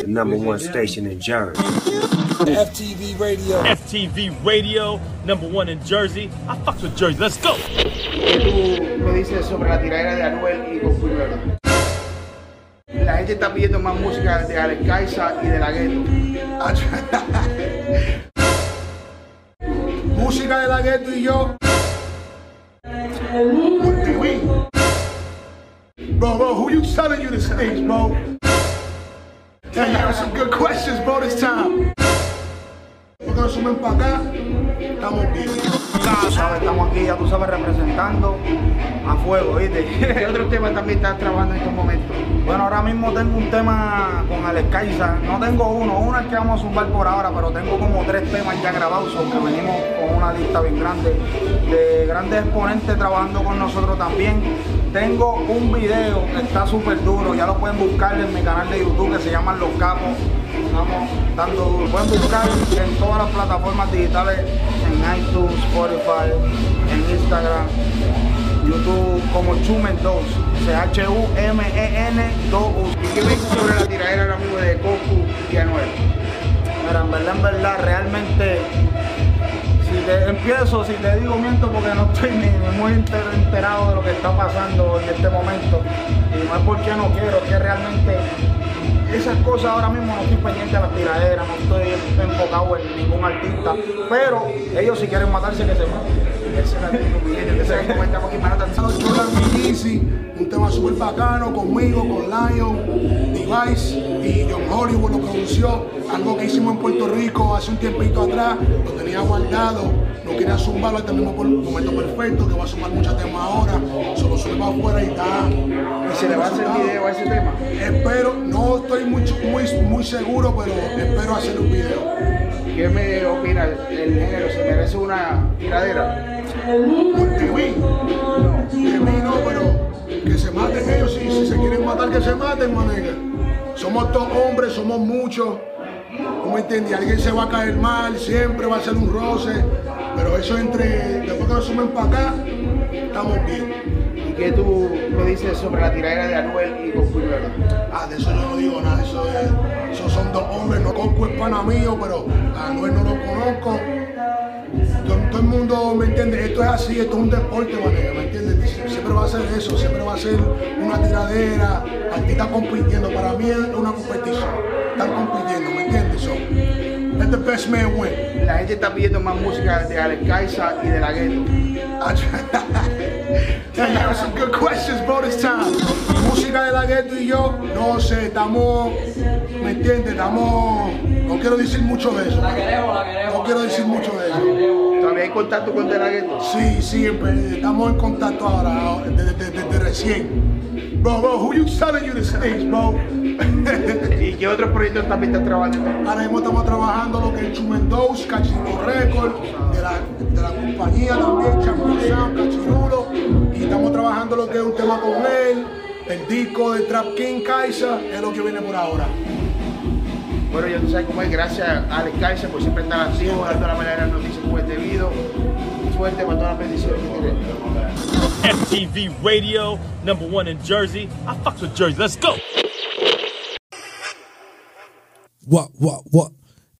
the number one station in Jersey. FTV Radio. FTV Radio, number one in Jersey. I fucks with Jersey. Let's go. ¿Qué tú me dices sobre la tiradera de Anuel y Goku La gente está pidiendo más música de Alex Caiza y de la Gueto. música de la gueto y yo. Multiwin. Bro, bro, who you telling you these things, bro? You some good questions, bro, this time. Para acá, estamos bien. Tú sabes, estamos aquí, ya tú sabes, representando a fuego, ¿viste? ¿Qué otro tema también estás trabajando en estos momentos? Bueno, ahora mismo tengo un tema con Alex Caiza. No tengo uno, uno es que vamos a zumbar por ahora, pero tengo como tres temas ya grabados, que venimos con una lista bien grande de grandes exponentes trabajando con nosotros también. Tengo un video que está súper duro, ya lo pueden buscar en mi canal de YouTube que se llama Los Capos. Estamos dando duro. Pueden buscar en todas las plataformas digitales, en iTunes, Spotify, en Instagram, YouTube, como Chumen 2, C-H-U-M-E-N 2U. ¿Y qué me dices sobre la tiradera ahora mismo de Goku y Anuel? Mira, en verdad, en verdad, realmente empiezo, si te digo miento porque no estoy ni muy enter- enterado de lo que está pasando en este momento. Y no es porque no quiero, es que realmente esas cosas ahora mismo no estoy pendiente a las tiraderas, no estoy enfocado en ningún artista. Pero ellos si quieren matarse que se maten. Ese es el es como estamos aquí para un tema súper bacano conmigo, con Lion, Device y John Hollywood lo produció. Algo que hicimos en Puerto Rico hace un tiempito atrás, lo tenía guardado, no quería zumbarlo hasta el mismo por- momento perfecto, que va a sumar muchos temas ahora, solo sube afuera y está. ¿Y se le va a hacer video a ese tema? Espero, no estoy mucho, muy, muy seguro, pero espero hacer un video. ¿Qué me opina el género? ¿Se merece una tiradera? De maten ellos. Si, si se quieren matar, que se maten, manega. Somos todos hombres, somos muchos. ¿Tú me entiendes? Alguien se va a caer mal, siempre va a ser un roce. Pero eso entre, después que lo sumen para acá, estamos bien. ¿Y qué tú me dices sobre la tiradera de Anuel y Goku? Ah, de eso yo no digo nada. Eso es, esos son dos hombres. No conozco es pana mío, pero a Anuel no lo conozco. Todo, todo el mundo, ¿me entiende? Esto es así, esto es un deporte, manera, ¿me entiendes? Siempre va a ser eso, siempre va a ser una tiradera, artistas compitiendo. Para mí es una competición. Están compitiendo, ¿me entiendes? So, let the best man win. La gente está pidiendo más música de Alex Caiza y de la Gueto. Damn, some good questions, bro, this time. Música de la gueto y yo, no sé, estamos, ¿me entiendes? Estamos, no quiero decir mucho de eso. No quiero decir mucho de eso. ¿Todavía hay contacto con? Sí, sí, estamos en contacto ahora, desde, desde- desde recién. Bro, bro, who you telling you these things, bro? ¿Y qué otros proyectos también están trabajando? Ahora mismo estamos trabajando lo que es Chumen 2, Cachino Record, de la, de la compañía también, Champion Cachirulo, y estamos trabajando lo que es un tema con él, el disco de Trap King Kaisa, es lo que viene por ahora. Bueno, ya tú sabes cómo es, gracias a Alex Caiza por siempre estar activo, dando la manera de las noticias como es debido. Suerte para todas las bendiciones que tiene. FTV Radio, number one in Jersey. I fucks with Jersey. Let's go. What, what, what?